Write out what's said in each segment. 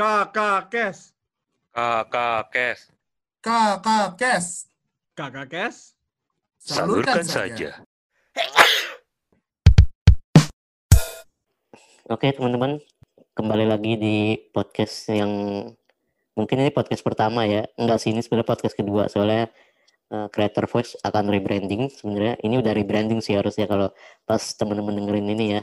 Kakak Kes. Kakak Kes. Kakak Kes. Kakak Kes. Salurkan saja. Oke teman-teman, kembali lagi di podcast yang mungkin ini podcast pertama ya. Enggak sih ini sebenarnya podcast kedua soalnya uh, Creator Voice akan rebranding. Sebenarnya ini udah rebranding sih harusnya kalau pas teman-teman dengerin ini ya,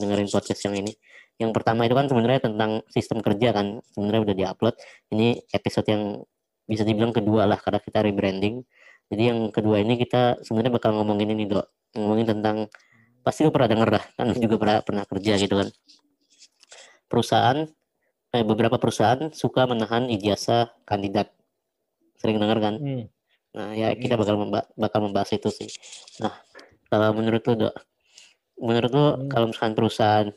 dengerin podcast yang ini. Yang pertama itu kan sebenarnya tentang sistem kerja kan, sebenarnya udah diupload. Ini episode yang bisa dibilang kedua lah karena kita rebranding. Jadi yang kedua ini kita sebenarnya bakal ngomongin ini dok, ngomongin tentang pasti lu pernah denger lah kan juga pernah pernah kerja gitu kan perusahaan eh, beberapa perusahaan suka menahan ijazah kandidat sering denger kan Hmm. Nah ya kita bakal memba bakal membahas itu sih. Nah kalau menurut lu dok? Menurut lu Hmm. kalau misalkan perusahaan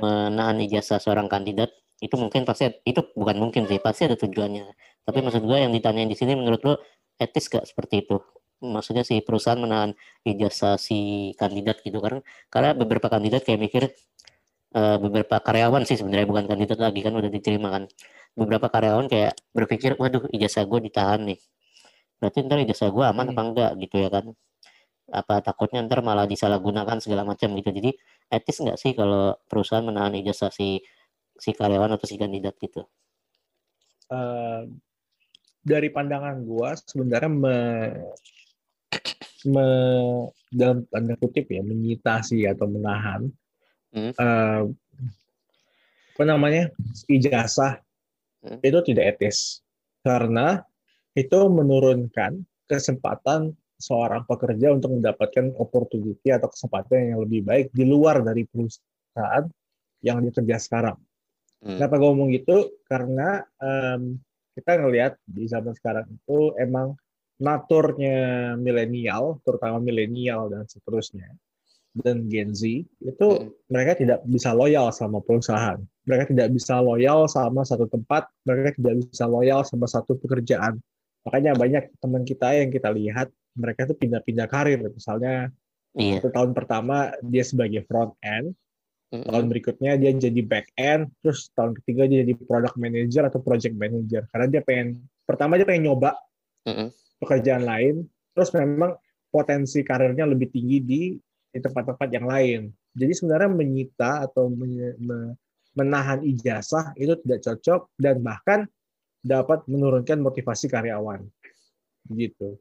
menahan ijazah seorang kandidat itu mungkin pasti itu bukan mungkin sih pasti ada tujuannya. Tapi maksud gue yang ditanyain di sini menurut lu etis gak seperti itu? Maksudnya si perusahaan menahan ijazah si kandidat gitu kan karena beberapa kandidat kayak mikir eh, beberapa karyawan sih sebenarnya bukan kandidat lagi kan udah diterima kan. Beberapa karyawan kayak berpikir waduh ijazah gue ditahan nih berarti ntar ijazah gue aman Hmm. apa enggak gitu ya kan apa takutnya ntar malah disalahgunakan segala macam gitu jadi etis nggak sih kalau perusahaan menahan ijazah si si karyawan atau si kandidat gitu Eh, dari pandangan gua sebenarnya me, me- dalam tanda kutip ya menyitasi atau menahan Hmm. eh, apa namanya ijazah Hmm. itu tidak etis karena itu menurunkan kesempatan seorang pekerja untuk mendapatkan opportunity atau kesempatan yang lebih baik di luar dari perusahaan yang dia kerja sekarang. Hmm. Kenapa gue ngomong gitu? Karena em, kita ngelihat di zaman sekarang itu emang naturnya milenial, terutama milenial dan seterusnya, dan Gen Z itu Hmm. mereka tidak bisa loyal sama perusahaan. Mereka tidak bisa loyal sama satu tempat, mereka tidak bisa loyal sama satu pekerjaan. Makanya banyak teman kita yang kita lihat mereka tuh pindah-pindah karir. Misalnya iya satu tahun pertama dia sebagai front end, Mm-mm. tahun berikutnya dia jadi back end, terus tahun ketiga dia jadi product manager atau project manager. Karena dia pengen pertama dia pengen nyoba Mm-mm. pekerjaan lain, terus memang potensi karirnya lebih tinggi di di tempat-tempat yang lain. Jadi sebenarnya menyita atau menahan ijazah itu tidak cocok dan bahkan dapat menurunkan motivasi karyawan. Gitu.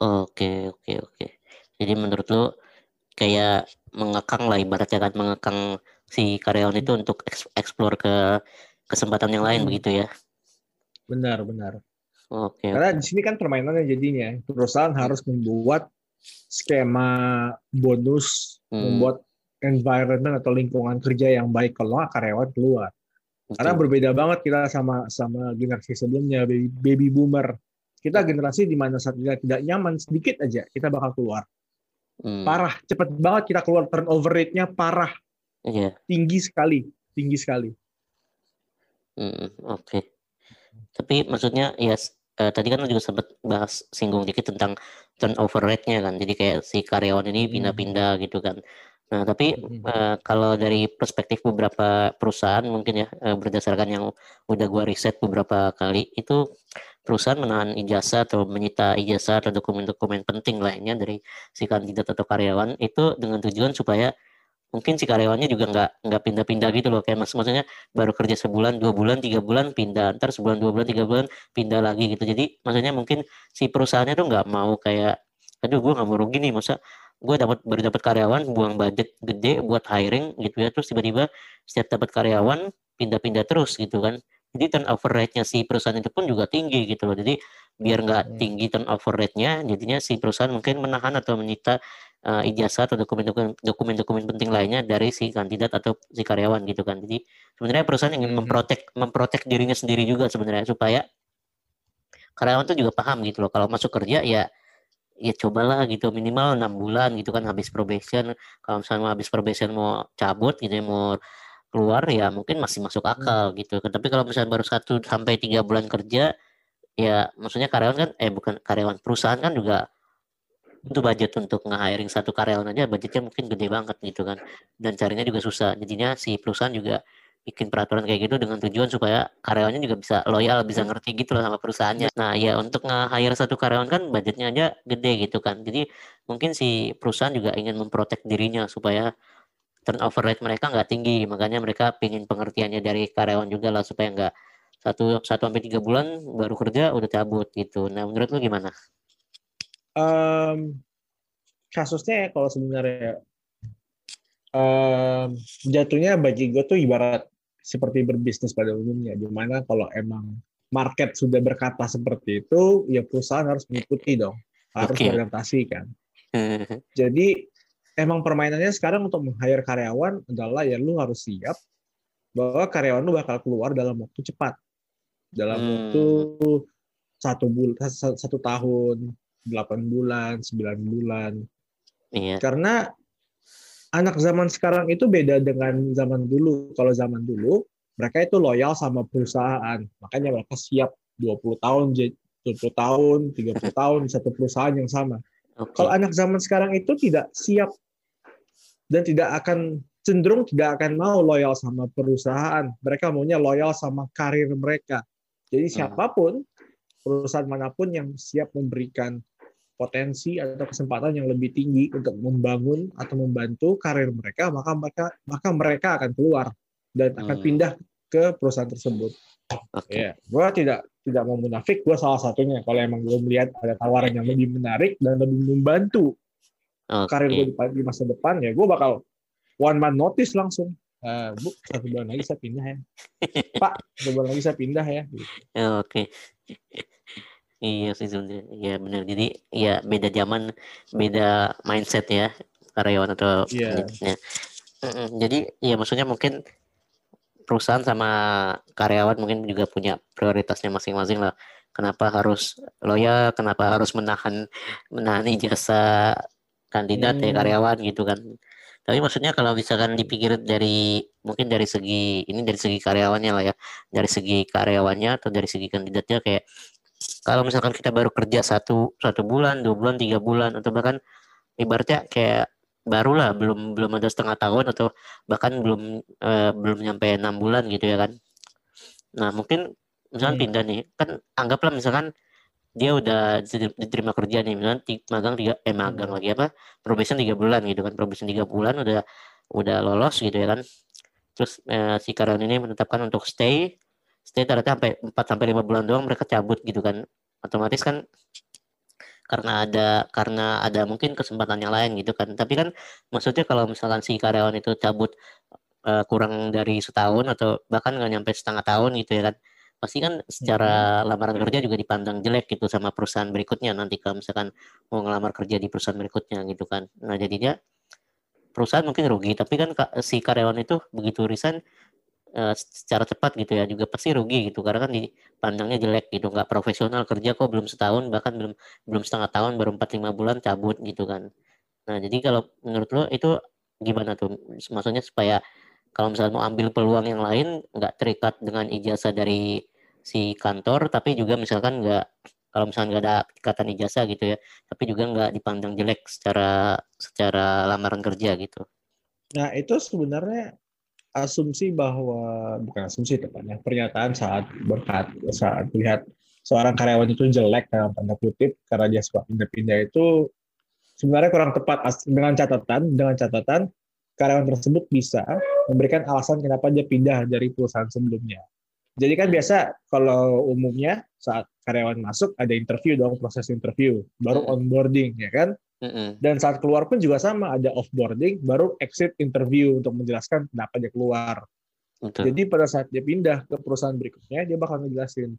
Oke, oke, oke. Jadi menurut lu kayak mengekang lah ibaratnya kan mengekang si karyawan itu untuk eks- explore ke kesempatan yang lain Hmm. begitu ya. Benar, benar. Oke. Karena di sini kan permainannya jadinya perusahaan harus membuat skema bonus, Hmm, membuat environment atau lingkungan kerja yang baik kalau karyawan keluar. Karena berbeda banget kita sama sama generasi sebelumnya baby, baby boomer. Kita generasi di mana saat kita tidak nyaman sedikit aja kita bakal keluar. Hmm, Parah, cepet banget kita keluar turnover rate-nya parah, Iya. tinggi sekali, tinggi sekali. hmm, Oke. Tapi maksudnya ya eh, tadi kan juga sempat bahas singgung dikit tentang turnover rate-nya kan. Jadi kayak si karyawan ini pindah-pindah gitu kan. Nah, tapi Hmm. eh, kalau dari perspektif beberapa perusahaan mungkin ya eh, berdasarkan yang udah gua riset beberapa kali itu perusahaan menahan ijazah atau menyita ijazah atau dokumen-dokumen penting lainnya dari si kandidat atau karyawan itu dengan tujuan supaya mungkin si karyawannya juga nggak nggak pindah-pindah gitu loh. Kayak mas maksudnya baru kerja sebulan dua bulan tiga bulan pindah. Ntar sebulan dua bulan tiga bulan pindah lagi gitu. Jadi maksudnya mungkin si perusahaannya tuh nggak mau kayak aduh gue nggak mau rugi nih masa gue dapat baru dapat karyawan buang budget gede buat hiring gitu ya terus tiba-tiba setiap dapat karyawan pindah-pindah terus gitu kan jadi turnover rate-nya si perusahaan itu pun juga tinggi gitu loh jadi biar nggak Hmm. tinggi turnover rate-nya jadinya si perusahaan mungkin menahan atau menyita uh, ijazah atau dokumen-dokumen dokumen-dokumen penting lainnya dari si kandidat atau si karyawan gitu kan jadi sebenarnya perusahaan ingin Mhm. memprotek memprotek dirinya sendiri juga sebenarnya supaya karyawan tuh juga paham gitu loh kalau masuk kerja ya ya cobalah gitu minimal enam bulan gitu kan habis probation. Kalau misalnya habis probation mau cabut gitu ya mau keluar ya mungkin masih masuk akal gitu kan. Tapi kalau misalnya baru satu sampai tiga bulan kerja ya maksudnya karyawan kan eh bukan karyawan perusahaan kan juga itu budget untuk nge-hiring satu karyawan aja budgetnya mungkin gede banget gitu kan. Dan carinya juga susah. Jadinya si perusahaan juga bikin peraturan kayak gitu dengan tujuan supaya karyawannya juga bisa loyal, bisa ngerti gitu loh sama perusahaannya. Nah, ya untuk nge-hire satu karyawan kan budgetnya aja gede gitu kan. Jadi mungkin si perusahaan juga ingin memprotek dirinya supaya turnover rate mereka nggak tinggi. Makanya mereka pingin pengertiannya dari karyawan juga lah supaya nggak satu satu sampai tiga bulan baru kerja udah cabut gitu. Nah, menurut lu gimana? Em, kasusnya ya kalau sebenarnya em, jatuhnya bagi gue tuh ibarat seperti berbisnis pada umumnya, di mana kalau emang market sudah berkata seperti itu, ya perusahaan harus mengikuti dong, harus Oke. beradaptasi kan. Jadi emang permainannya sekarang untuk meng-hire karyawan adalah ya lu harus siap bahwa karyawan lu bakal keluar dalam waktu cepat, dalam Hmm. waktu satu bulan, satu tahun, delapan bulan, sembilan bulan. Iya. Karena anak zaman sekarang itu beda dengan zaman dulu. Kalau zaman dulu mereka itu loyal sama perusahaan, makanya mereka siap 20 tahun, j- 20 tahun, 30 tahun di satu perusahaan yang sama. Oke. Kalau anak zaman sekarang itu tidak siap dan tidak akan cenderung tidak akan mau loyal sama perusahaan. Mereka maunya loyal sama karir mereka. Jadi Hmm. siapa pun perusahaan mana pun yang siap memberikan potensi atau kesempatan yang lebih tinggi untuk membangun atau membantu karir mereka, maka mereka maka mereka akan keluar dan akan Hmm. pindah ke perusahaan tersebut. Oke. Ya, gue tidak tidak mau munafik, gue salah satunya. Kalau emang gue melihat ada tawaran yang lebih menarik dan lebih membantu Oke. karir gue di, di masa depan, ya gue bakal one man notice langsung. Eh, bu, satu bulan lagi saya pindah ya. Pak, satu bulan lagi saya pindah ya. Gitu. Oke. Iya sih sebenarnya. Iya benar. Jadi ya beda zaman, beda mindset ya karyawan atau Iya. pendidikannya. Mm-mm. Jadi ya maksudnya mungkin perusahaan sama karyawan mungkin juga punya prioritasnya masing-masing lah. Kenapa harus loyal? Kenapa harus menahan menahan ijazah kandidat ya Hmm. karyawan gitu kan? Tapi maksudnya kalau misalkan dipikir dari mungkin dari segi ini dari segi karyawannya lah ya, dari segi karyawannya atau dari segi kandidatnya kayak kalau misalkan kita baru kerja satu satu bulan, dua bulan, tiga bulan atau bahkan ibaratnya kayak baru lah belum belum ada setengah tahun atau bahkan belum eh, belum nyampe enam bulan gitu ya kan. Nah mungkin misalkan Hmm. pindah nih kan anggaplah misalkan dia udah diter- diterima kerja nih misalkan magang tiga eh magang lagi apa probation tiga bulan gitu kan probation tiga bulan udah udah lolos gitu ya kan terus eh, si karyawan ini menetapkan untuk stay stay ternyata sampai 4 sampai lima bulan doang mereka cabut gitu kan. Otomatis kan karena ada karena ada mungkin kesempatan yang lain gitu kan. Tapi kan maksudnya kalau misalkan si karyawan itu cabut eh, kurang dari setahun atau bahkan nggak nyampe setengah tahun gitu ya kan pasti kan secara lamaran kerja juga dipandang jelek gitu sama perusahaan berikutnya nanti kalau misalkan mau ngelamar kerja di perusahaan berikutnya gitu kan. Nah jadinya perusahaan mungkin rugi tapi kan ka- si karyawan itu begitu resign eh, secara cepat gitu ya juga pasti rugi gitu. Karena kan dipandangnya jelek gitu nggak profesional kerja kok belum setahun bahkan belum belum setengah tahun baru 4-5 bulan cabut gitu kan. Nah jadi kalau menurut lo itu gimana tuh? Maksudnya supaya kalau misalnya mau ambil peluang yang lain nggak terikat dengan ijazah dari si kantor tapi juga misalkan nggak kalau misalnya nggak ada ikatan ijazah gitu ya tapi juga nggak dipandang jelek secara secara lamaran kerja gitu. Nah, itu sebenarnya asumsi bahwa bukan asumsi tepatnya pernyataan saat berkat saat melihat seorang karyawan itu jelek dalam tanda kutip karena dia suka pindah-pindah itu sebenarnya kurang tepat dengan catatan dengan catatan karyawan tersebut bisa memberikan alasan kenapa dia pindah dari perusahaan sebelumnya. Jadi kan biasa kalau umumnya saat karyawan masuk ada interview dong proses interview baru Hmm. onboarding ya kan Dan saat keluar pun juga sama ada offboarding baru exit interview untuk menjelaskan kenapa dia keluar. Betul. Jadi pada saat dia pindah ke perusahaan berikutnya dia bakal ngejelasin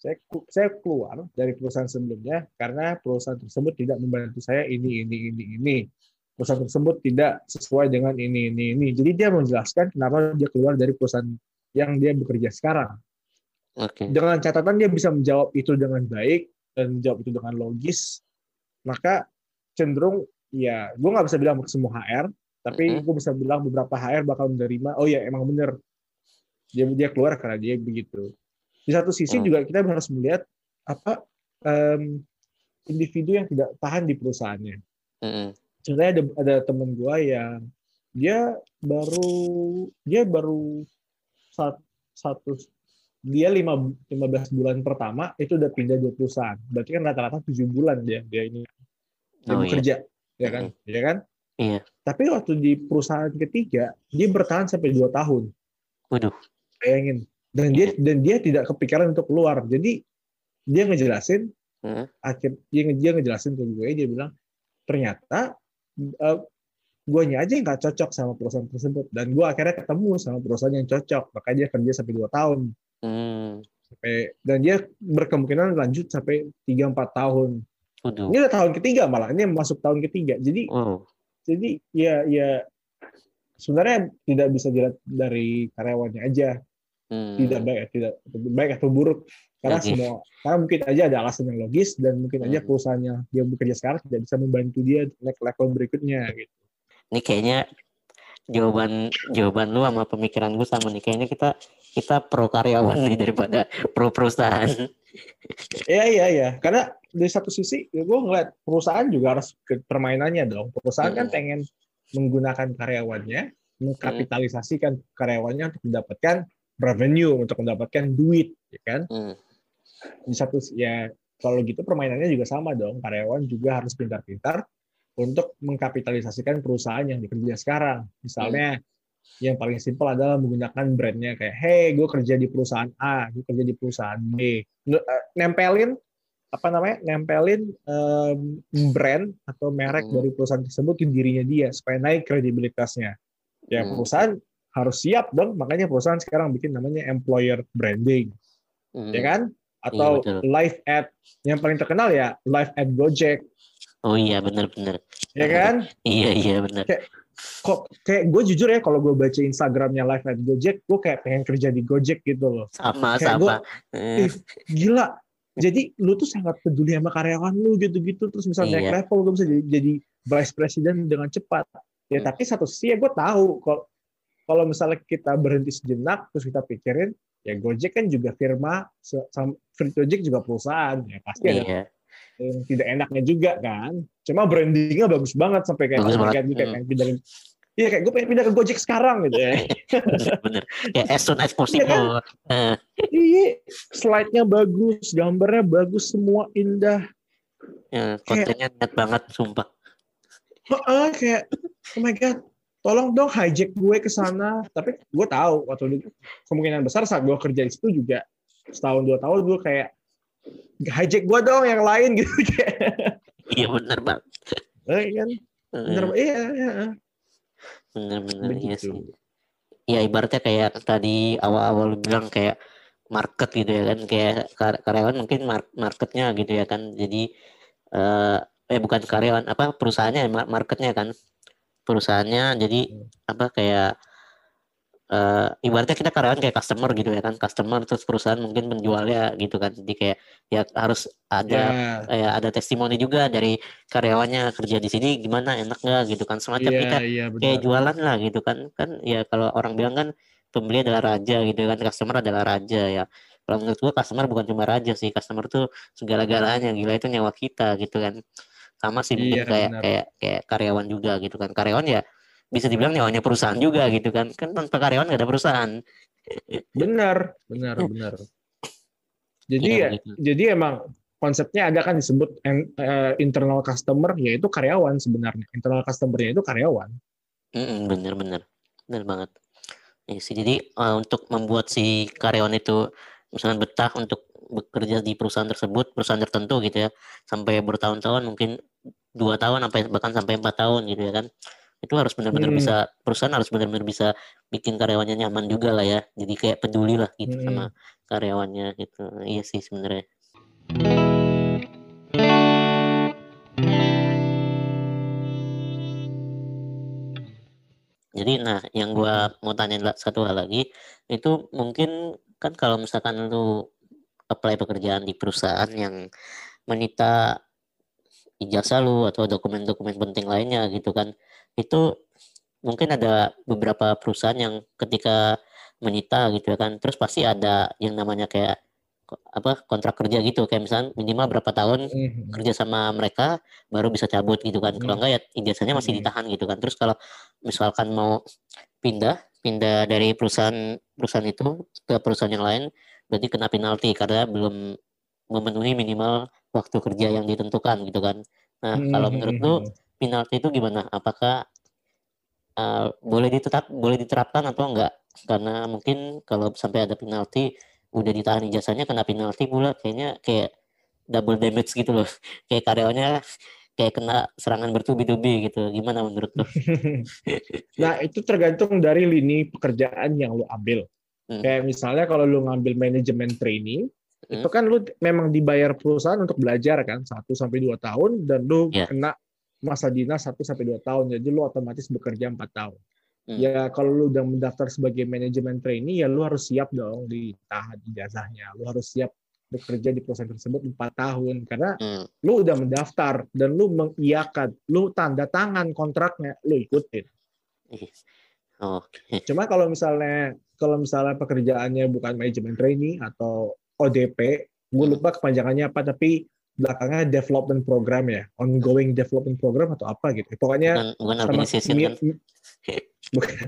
saya saya keluar dari perusahaan sebelumnya karena perusahaan tersebut tidak membantu saya ini ini ini ini. Perusahaan tersebut tidak sesuai dengan ini ini ini. Jadi dia menjelaskan kenapa dia keluar dari perusahaan yang dia bekerja sekarang. Oke. Dengan catatan dia bisa menjawab itu dengan baik dan menjawab itu dengan logis maka cenderung ya gue nggak bisa bilang semua HR tapi Mhm. gue bisa bilang beberapa HR bakal menerima oh ya emang bener dia dia keluar karena dia begitu di satu sisi Hmm. juga kita harus melihat apa em, individu yang tidak tahan di perusahaannya Mm-mm. sebenarnya ada ada temen gue yang dia baru dia baru sat- satu dia lima 15 bulan pertama itu udah pindah dua perusahaan. Berarti kan rata-rata tujuh bulan dia dia ini dia Oh, iya. bekerja, ya kan? Ya kan? Iya. Tapi waktu di perusahaan ketiga dia bertahan sampai dua tahun. Waduh. Bayangin. Dan dia dan dia tidak kepikiran untuk keluar. Jadi dia ngejelasin Heeh. akhir dia, dia ngejelasin ke gue dia bilang ternyata uh, guanya aja yang nggak cocok sama perusahaan tersebut dan gue akhirnya ketemu sama perusahaan yang cocok makanya dia kerja sampai dua tahun Hmm. sampai dan dia berkemungkinan lanjut sampai 3-4 tahun Ini udah tahun ketiga malah ini masuk tahun ketiga jadi Oh. jadi ya ya sebenarnya tidak bisa dilihat dari karyawannya aja Hmm. tidak baik tidak baik atau buruk karena Logis. semua karena mungkin aja ada alasan yang logis dan mungkin aja Hmm. perusahaannya dia bekerja sekarang tidak bisa membantu dia naik level berikutnya gitu. Ini kayaknya jawaban jawaban lu sama pemikiran gue sama nih. Kayaknya kita kita pro karyawan nih daripada pro perusahaan. Iya iya iya karena dari satu sisi ya gue ngeliat perusahaan juga harus ke permainannya dong. Perusahaan kan Hmm. pengen menggunakan karyawannya, mengkapitalisasikan karyawannya untuk mendapatkan revenue, untuk mendapatkan duit, ya kan? Hmm. di satu ya kalau gitu permainannya juga sama dong karyawan juga harus pintar-pintar untuk mengkapitalisasikan perusahaan yang dikerja sekarang misalnya yang paling simpel adalah menggunakan brandnya kayak hey gue kerja di perusahaan A gue kerja di perusahaan B eh, nempelin apa namanya nempelin em, brand atau merek Hmm. dari perusahaan tersebut ke dirinya dia supaya naik kredibilitasnya ya Hmm. perusahaan harus siap dong makanya perusahaan sekarang bikin namanya employer branding Hmm. ya kan? Atau betul. live ad yang paling terkenal ya live ad Gojek, Oh iya benar-benar. ya kan? Iya iya benar. Kok kayak gue jujur ya kalau gue baca Instagramnya live ad Gojek, gue kayak pengen kerja di Gojek gitu loh. Sama Kayak sama. Eh, Ih, gila. Jadi lu tuh sangat peduli sama karyawan lu gitu-gitu terus misalnya naik Iya. level gue bisa jadi, jadi vice president dengan cepat. Ya Hmm. tapi satu sisi ya gue tahu kalau kalau misalnya kita berhenti sejenak terus kita pikirin ya Gojek kan juga firma, Gojek juga perusahaan ya pasti ada iya. Yang tidak enaknya juga kan. Cuma brandingnya bagus banget sampai kayak Bagus banget. Kayak Hmm. pindahin. Iya kayak gue pengen pindah ke Gojek sekarang gitu ya. Bener-bener. Ya as soon as possible. Eh, Iya, slide-nya bagus, gambarnya bagus, semua indah. ya, kontennya niat banget sumpah. Heeh, kayak oh my God, tolong dong hijack gue ke sana. Tapi gue tahu waktu itu kemungkinan besar saat gue kerja di situ juga setahun dua tahun gue kayak hijack gue dong yang lain gitu kayak. Iya bener banget. Eh, kan? Eh, Bener, iya, iya. Bener-bener iya Begitu. sih. Ya ibaratnya kayak tadi awal-awal bilang kayak market gitu ya kan kayak kar- karyawan mungkin mar- marketnya gitu ya kan jadi eh eh bukan karyawan apa perusahaannya ma- marketnya kan perusahaannya jadi Hmm. apa kayak eh ibaratnya kita karyawan kayak customer gitu ya kan customer terus perusahaan mungkin penjualnya gitu kan. Jadi kayak ya harus ada Ya, kayak ada testimoni juga dari karyawannya kerja di sini gimana enak nggak gitu kan. Semacam iya, kita iya, benar. kayak jualan lah gitu kan. Kan ya kalau orang bilang kan pembeli adalah raja gitu kan customer adalah raja ya. Kalau menurut gua customer bukan cuma raja sih customer tuh segala-galanya gila itu nyawa kita gitu kan. Sama sih mungkin Iya, kayak benar. kayak kayak karyawan juga gitu kan. Karyawan ya bisa dibilang nyawanya perusahaan juga gitu kan kan tanpa karyawan nggak ada perusahaan Benar, benar, benar. Jadi Iya, ya, begitu. jadi emang konsepnya ada kan disebut en- eh, internal customer, yaitu karyawan sebenarnya. Internal customer-nya itu karyawan. Mm-mm, bener bener bener banget Iya sih jadi eh, untuk membuat si karyawan itu misalnya betah untuk bekerja di perusahaan tersebut perusahaan tertentu gitu ya sampai bertahun-tahun mungkin dua tahun sampai bahkan sampai empat tahun gitu ya kan itu harus benar-benar Hmm. bisa perusahaan harus benar-benar bisa bikin karyawannya nyaman juga lah ya. Jadi kayak peduli lah gitu Hmm. sama karyawannya gitu. Iya sih sebenarnya. Jadi nah yang gua mau tanya satu hal lagi. Itu mungkin kan kalau misalkan lu apply pekerjaan di perusahaan yang menyita ijazah lu atau dokumen-dokumen penting lainnya gitu kan itu mungkin ada beberapa perusahaan yang ketika menyita gitu ya kan terus pasti ada yang namanya kayak apa kontrak kerja gitu kayak misalnya minimal berapa tahun Mhm. kerja sama mereka baru bisa cabut gitu kan kalau Hmm. enggak ya ijazahnya masih Hmm. ditahan gitu kan terus kalau misalkan mau pindah pindah dari perusahaan perusahaan itu ke perusahaan yang lain berarti kena penalti karena belum memenuhi minimal waktu kerja yang ditentukan gitu kan. Nah, kalau Hmm, menurut lu. Penalti itu gimana? Apakah uh, boleh ditetap boleh diterapkan atau enggak? Karena mungkin kalau sampai ada penalti udah ditahan ijazahnya kena penalti pula kayaknya kayak double damage gitu loh. Kayak karyawannya kayak kena serangan bertubi-tubi gitu. Gimana menurut lu? Nah, itu tergantung dari lini pekerjaan yang lu ambil. Hmm. Kayak misalnya kalau lu ngambil manajemen training, Hmm. itu kan lu memang dibayar perusahaan untuk belajar kan 1 sampai 2 tahun dan lu Ya. kena masa dinas 1 sampai 2 tahun. Jadi lu otomatis bekerja 4 tahun. Hmm. Ya kalau lu udah mendaftar sebagai manajemen trainee ya lu harus siap dong ditahan ijazahnya. Lu harus siap bekerja di perusahaan tersebut 4 tahun karena Hmm. lu udah mendaftar dan lu mengiyakan, lu tanda tangan kontraknya, lu ikutin. Oke. Cuma kalau misalnya kalau misalnya pekerjaannya bukan manajemen trainee atau ODP, gue lupa kepanjangannya apa, tapi belakangnya development program ya, ongoing development program atau apa gitu. Pokoknya Bukan, bukan sama organization mir- kan? bukan.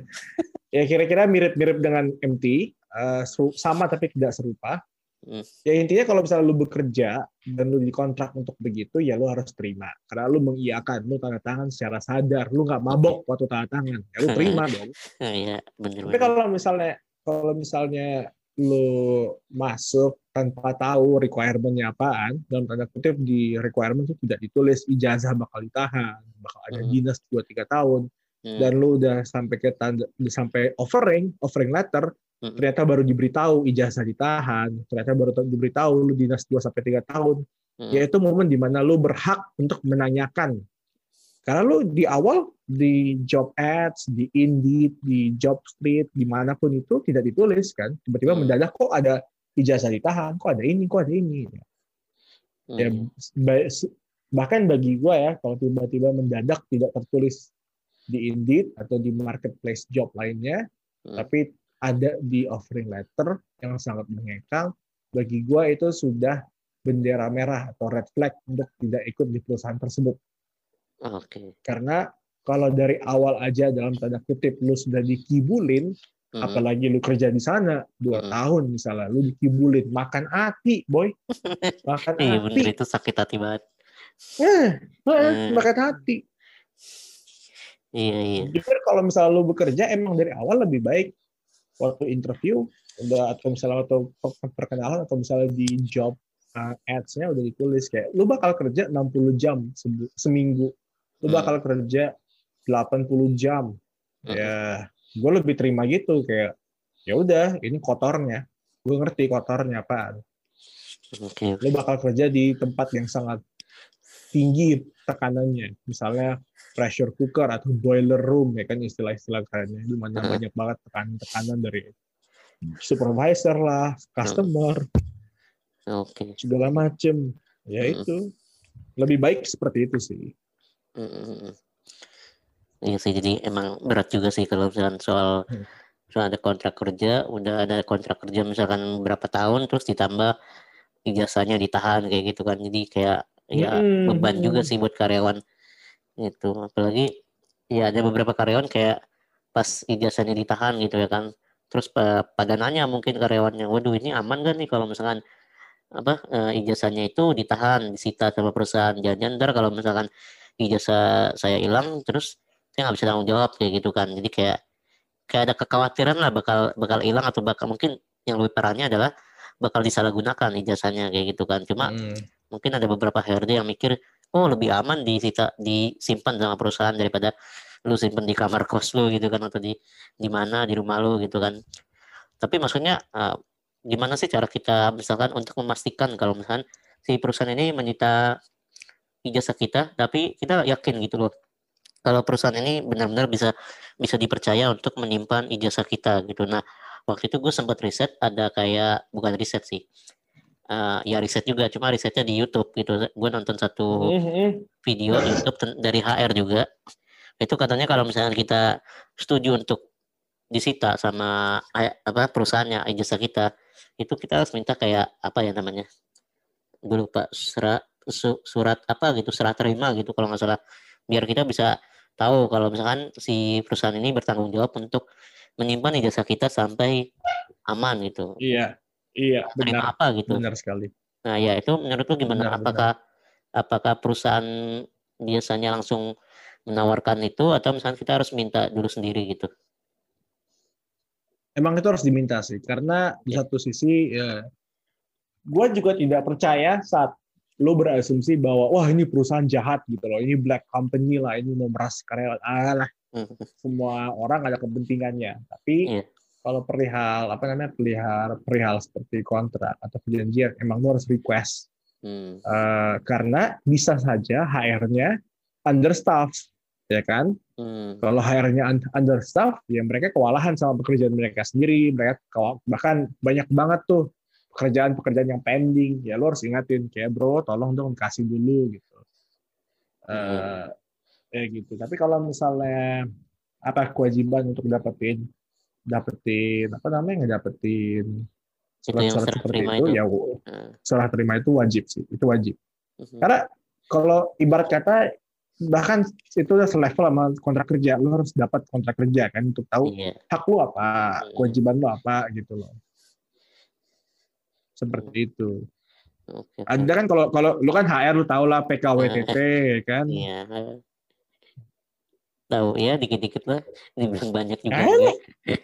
ya kira-kira mirip-mirip dengan MT, eh, seru- sama tapi tidak serupa. Hmm. Ya intinya kalau misalnya lu bekerja dan lu dikontrak untuk begitu, ya lu harus terima. Karena lu mengiyakan, lu tanda tangan secara sadar, lu nggak mabok waktu tanda tangan, ya lu terima dong. Iya, bener Tapi kalau misalnya kalau misalnya lu masuk tanpa tahu requirement-nya apaan, dalam tanda kutip di requirement itu tidak ditulis ijazah bakal ditahan, bakal ada Hmm. dinas 2 3 tahun Hmm. dan lu udah sampai ke tanda sampai offering, offering letter, Hmm. ternyata baru diberitahu ijazah ditahan, ternyata baru tahu- diberitahu lu dinas 2 sampai 3 tahun. Hmm. Ya itu momen di mana lu berhak untuk menanyakan. Karena lu di awal di job ads, di Indeed, di job street, di mana pun itu tidak ditulis kan. Tiba-tiba mendadak kok ada ijazah ditahan, kok ada ini, kok ada ini. Ya, Hmm. ba- bahkan bagi gua ya, kalau tiba-tiba mendadak tidak tertulis di Indeed atau di marketplace job lainnya, Hmm. tapi ada di offering letter yang sangat mengekang, bagi gua itu sudah bendera merah atau red flag untuk tidak ikut di perusahaan tersebut. Oke. Karena kalau dari awal aja dalam tanda kutip lu sudah dikibulin, Hmm. apalagi lu kerja di sana dua Hmm. tahun misalnya, lu dikibulin makan hati, boy, makan Iya hati, bener itu sakit hati banget. eh, eh, Hmm. makan hati. Iya iya. Jujur kalau misalnya lu bekerja emang dari awal lebih baik waktu interview udah atau misalnya atau perkenalan atau misalnya di job uh, ads-nya udah ditulis kayak lu bakal kerja 60 jam seminggu. Lu Hmm. bakal kerja 80 jam. Hmm. Ya, gue lebih terima gitu kayak ya udah ini kotornya. Gue ngerti kotornya apa. Oke. Lu bakal kerja di tempat yang sangat tinggi tekanannya. Misalnya pressure cooker atau boiler room ya kan istilah-istilah kerennya di mana Hmm. banyak banget tekanan-tekanan dari supervisor lah, customer, Oke. segala macem. Ya Hmm. itu lebih baik seperti itu sih. Iya sih, jadi emang berat juga sih kalau misalkan soal Hmm. soal ada kontrak kerja, udah ada kontrak kerja misalkan berapa tahun, terus ditambah ijazahnya ditahan kayak gitu kan, jadi kayak ya Mm-mm, beban juga mm-mm. sih buat karyawan itu, apalagi ya ada beberapa karyawan kayak pas ijazahnya ditahan gitu ya kan, terus pa- pada nanya mungkin karyawannya, waduh ini aman gak nih kalau misalkan apa eh, ijazahnya itu ditahan, disita sama perusahaan, jangan ntar kalau misalkan ijazah saya hilang terus saya nggak bisa tanggung jawab kayak gitu kan. Jadi kayak kayak ada kekhawatiran lah bakal bakal hilang atau bakal mungkin yang lebih parahnya adalah bakal disalahgunakan ijazahnya kayak gitu kan. Cuma Mm. mungkin ada beberapa HRD yang mikir oh lebih aman disita disimpan sama perusahaan daripada lu simpen di kamar kos lu gitu kan atau di di mana di rumah lu gitu kan. Tapi maksudnya eh, gimana sih cara kita misalkan untuk memastikan kalau misalkan si perusahaan ini menyita ijazah kita tapi kita yakin gitu loh kalau perusahaan ini benar-benar bisa bisa dipercaya untuk menyimpan ijazah kita gitu. Nah waktu itu gue sempat riset ada kayak bukan riset sih Eh, ya riset juga cuma risetnya di YouTube gitu. Gue nonton satu Mm-mm. video YouTube dari HR juga. Itu katanya kalau misalnya kita setuju untuk disita sama apa perusahaannya ijazah kita itu kita harus minta kayak apa ya namanya gue lupa surat su- surat apa gitu serah terima gitu kalau nggak salah. Biar kita bisa tahu kalau misalkan si perusahaan ini bertanggung jawab untuk menyimpan ijazah kita sampai aman gitu. Iya, iya, Terima benar, apa gitu. benar sekali. Nah, ya itu menurut lu gimana? Benar, apakah apakah perusahaan biasanya langsung menawarkan itu atau misalnya kita harus minta dulu sendiri gitu? Emang itu harus diminta sih, karena di Ya. satu sisi, ya, gue juga tidak percaya saat lo berasumsi bahwa wah ini perusahaan jahat gitu loh, ini black company lah, ini mau meras karyawan, alah Hmm. semua orang ada kepentingannya. Tapi Iya. kalau perihal apa namanya perihal perihal seperti kontrak atau perjanjian, emang lo harus request Hmm. Eh, karena bisa saja HR-nya understaff, ya kan? Hmm. Kalau HR-nya un- understaff, ya mereka kewalahan sama pekerjaan mereka sendiri, mereka bahkan banyak banget tuh pekerjaan-pekerjaan yang pending. Ya lo harus ingatin, kayak bro, tolong dong kasih dulu gitu. Eh, ya gitu. Tapi kalau misalnya apa kewajiban untuk dapetin dapetin apa namanya ngedapetin yang surat-surat seperti itu, itu. ya Hmm. serah terima itu wajib sih, itu wajib. Mhm. Karena kalau ibarat kata bahkan itu udah selevel sama kontrak kerja, lo harus dapat kontrak kerja kan untuk tahu Iya. hak lo apa, Hmm. kewajiban lo apa gitu loh. Seperti itu. Oke. oke. Ada kan kalau kalau lu kan HR lu tau lah PKWTT kan. Iya. Tahu ya dikit-dikit lah. Dibilang banyak juga Eh? gue.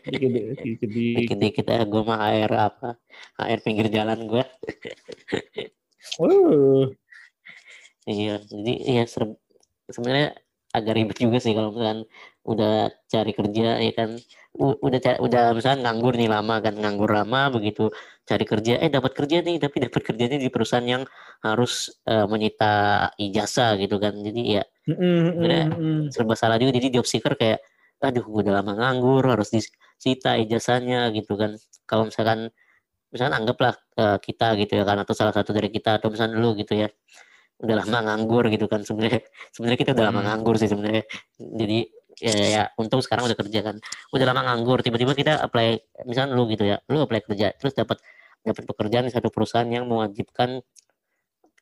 Dikit- dikit- dikit. Dikit-dikit ah gue mah HR apa? HR pinggir jalan gue. Uh, Iya, jadi ya sebenarnya agak ribet juga sih kalau misalkan udah cari kerja ya kan udah udah misalkan nganggur nih lama kan nganggur lama begitu cari kerja eh dapat kerja nih tapi dapat kerjanya di perusahaan yang harus eh, menyita ijazah gitu kan. Jadi ya mm, mm, serba salah juga. Jadi job seeker kayak aduh gue udah lama nganggur harus disita ijazahnya gitu kan. Kalau misalkan misalkan anggaplah eh, kita gitu ya kan atau salah satu dari kita atau misalkan lu gitu ya udah lama nganggur gitu kan. Sebenarnya sebenarnya kita udah lama nganggur sih sebenarnya. Jadi ya, ya untung sekarang udah kerja kan. Udah lama nganggur. Tiba-tiba kita apply misalkan lu gitu ya. Lu apply kerja terus dapat dapat pekerjaan di satu perusahaan yang mewajibkan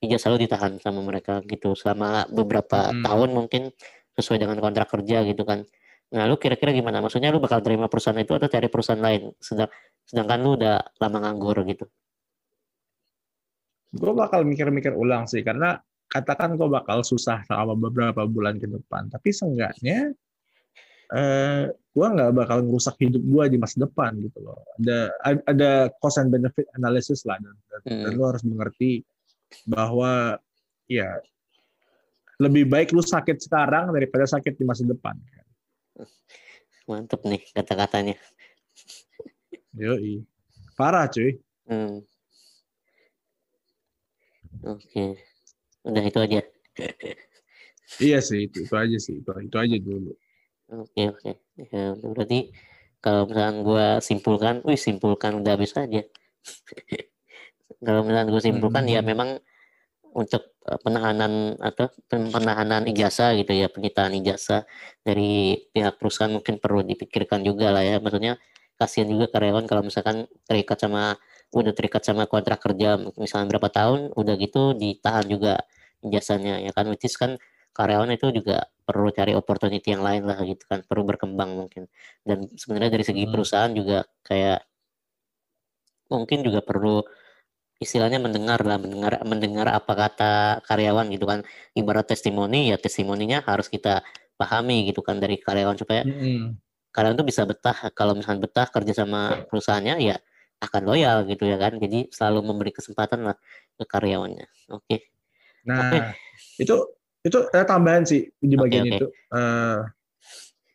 ijazah lu ditahan sama mereka gitu selama beberapa Hmm. tahun mungkin sesuai dengan kontrak kerja gitu kan. Nah lu kira-kira gimana? Maksudnya lu bakal terima perusahaan itu atau cari perusahaan lain? Sedang sedangkan lu udah lama nganggur gitu. Gue bakal mikir-mikir ulang sih. Karena katakan gue bakal susah selama beberapa bulan ke depan, tapi seenggaknya eh gue nggak bakal ngerusak hidup gue di masa depan gitu loh. Ada ada cost and benefit analysis lah dan, dan, Hmm. dan lu harus mengerti bahwa ya lebih baik lu sakit sekarang daripada sakit di masa depan. mantep nih kata-katanya Yoi. Parah cuy. Hmm. Oke. Udah itu aja. Iya sih, itu, itu aja sih. Itu, itu aja dulu. Oke, oke. Ya, berarti kalau misalkan gua simpulkan, wih simpulkan udah habis aja. kalau misalkan gue simpulkan ya Hmm. memang untuk eh, penahanan atau pen- penahanan ijazah gitu ya, penyitaan ijazah dari pihak perusahaan mungkin perlu dipikirkan juga lah ya. Maksudnya kasihan juga karyawan kalau misalkan terikat sama udah terikat sama kontrak kerja misalnya berapa tahun udah gitu ditahan juga ijazahnya ya kan which is kan karyawan itu juga perlu cari opportunity yang lain lah gitu kan perlu berkembang mungkin dan sebenarnya dari segi Hmm. perusahaan juga kayak mungkin juga perlu istilahnya mendengar lah mendengar mendengar apa kata karyawan gitu kan ibarat testimoni ya testimoninya harus kita pahami gitu kan dari karyawan supaya Mm-mm. karyawan tuh bisa betah kalau misalnya betah kerja sama perusahaannya ya akan loyal gitu ya kan jadi selalu memberi kesempatan lah ke karyawannya oke Nah, Oke. itu itu ada tambahan sih di bagian oke. itu. Eh,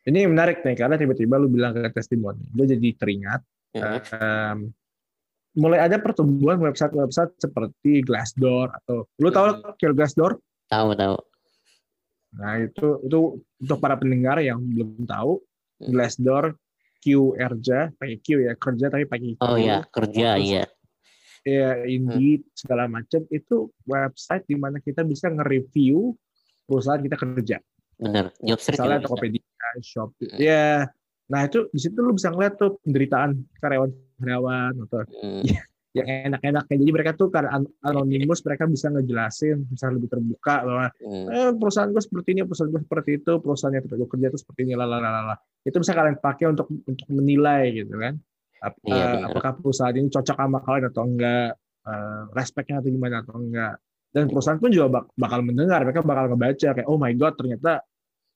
ini menarik nih karena tiba-tiba lu bilang ke testimoni, gue jadi teringat. Ya, em, mulai ada pertumbuhan website-website seperti Glassdoor atau lu tahu Hmm. Kill Glassdoor? tahu tahu Nah itu itu untuk para pendengar yang belum tahu Hmm. Glassdoor QRJ pakai Q ya kerja tapi pakai Q. oh ya kerja iya ya Indeed segala macam itu website di mana kita bisa nge-review perusahaan kita kerja. bener job street Misalnya. Tokopedia, Shopee. Hmm. Ya. Nah, itu di situ lu bisa ngeliat tuh penderitaan karyawan-karyawan atau Hmm, yang enak-enaknya. Jadi mereka tuh karena an- anonimus mereka bisa ngejelasin, bisa lebih terbuka bahwa Hmm. eh, perusahaan gue seperti ini, perusahaan gue seperti itu, perusahaan yang tempat gue kerja itu seperti ini, lalalala. Itu bisa kalian pakai untuk untuk menilai gitu kan. Ap- Iya, eh, benar. apakah perusahaan ini cocok sama kalian atau enggak, eh, respectnya atau gimana atau enggak. Dan perusahaan pun juga bak- bakal mendengar, mereka bakal ngebaca kayak oh my god ternyata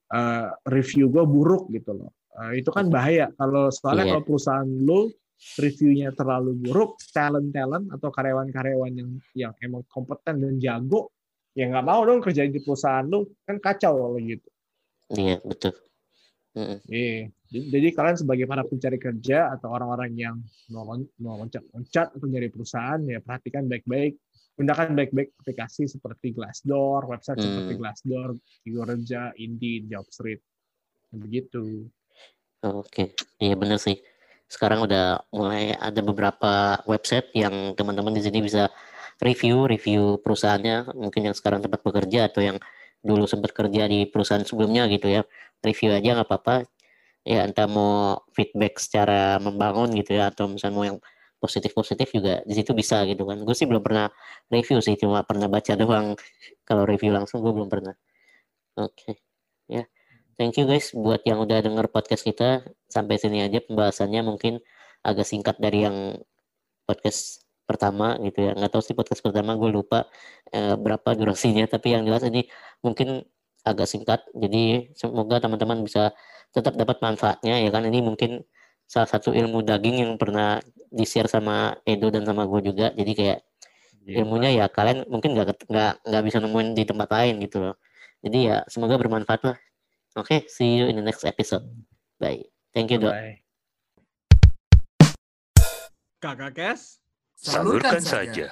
eh, review gue buruk gitu loh. Eh, itu kan bahaya kalau soalnya Iya. kalau perusahaan lu reviewnya terlalu buruk, talent-talent atau karyawan-karyawan yang yang emang kompeten dan jago, ya nggak mau dong kerjain di perusahaan lu, kan kacau kalau gitu. Iya, betul. Mm-mm. Iya. Jadi, jadi kalian sebagai para pencari kerja atau orang-orang yang mau loncat-loncat atau nyari perusahaan, ya perhatikan baik-baik. Gunakan baik-baik aplikasi seperti Glassdoor, website Hmm. seperti Glassdoor, Kigoreja, Indeed, Jobstreet. Begitu. Oke, iya benar sih. Sekarang udah mulai ada beberapa website yang teman-teman di sini bisa review, review perusahaannya, mungkin yang sekarang tempat bekerja atau yang dulu sempat kerja di perusahaan sebelumnya gitu ya. Review aja nggak apa-apa. Ya entah mau feedback secara membangun gitu ya, atau misalnya mau yang positif-positif juga di situ bisa gitu kan. Gue sih belum pernah review sih, cuma pernah baca doang. Kalau review langsung gue belum pernah. Oke, ya. Thank you guys buat yang udah denger podcast kita. Sampai sini aja pembahasannya mungkin agak singkat dari yang podcast pertama gitu ya. Nggak tahu sih podcast pertama gue lupa eh, berapa durasinya. Tapi yang jelas ini mungkin agak singkat. Jadi semoga teman-teman bisa tetap dapat manfaatnya ya kan. Ini mungkin salah satu ilmu daging yang pernah di-share sama Edo dan sama gue juga. Jadi kayak ilmunya ya kalian mungkin nggak nggak nggak bisa nemuin di tempat lain gitu loh. Jadi ya semoga bermanfaat lah. Oke, see you in the next episode. Bye. Thank you, Dok. Bye. Kakak Kes. Salurkan saja.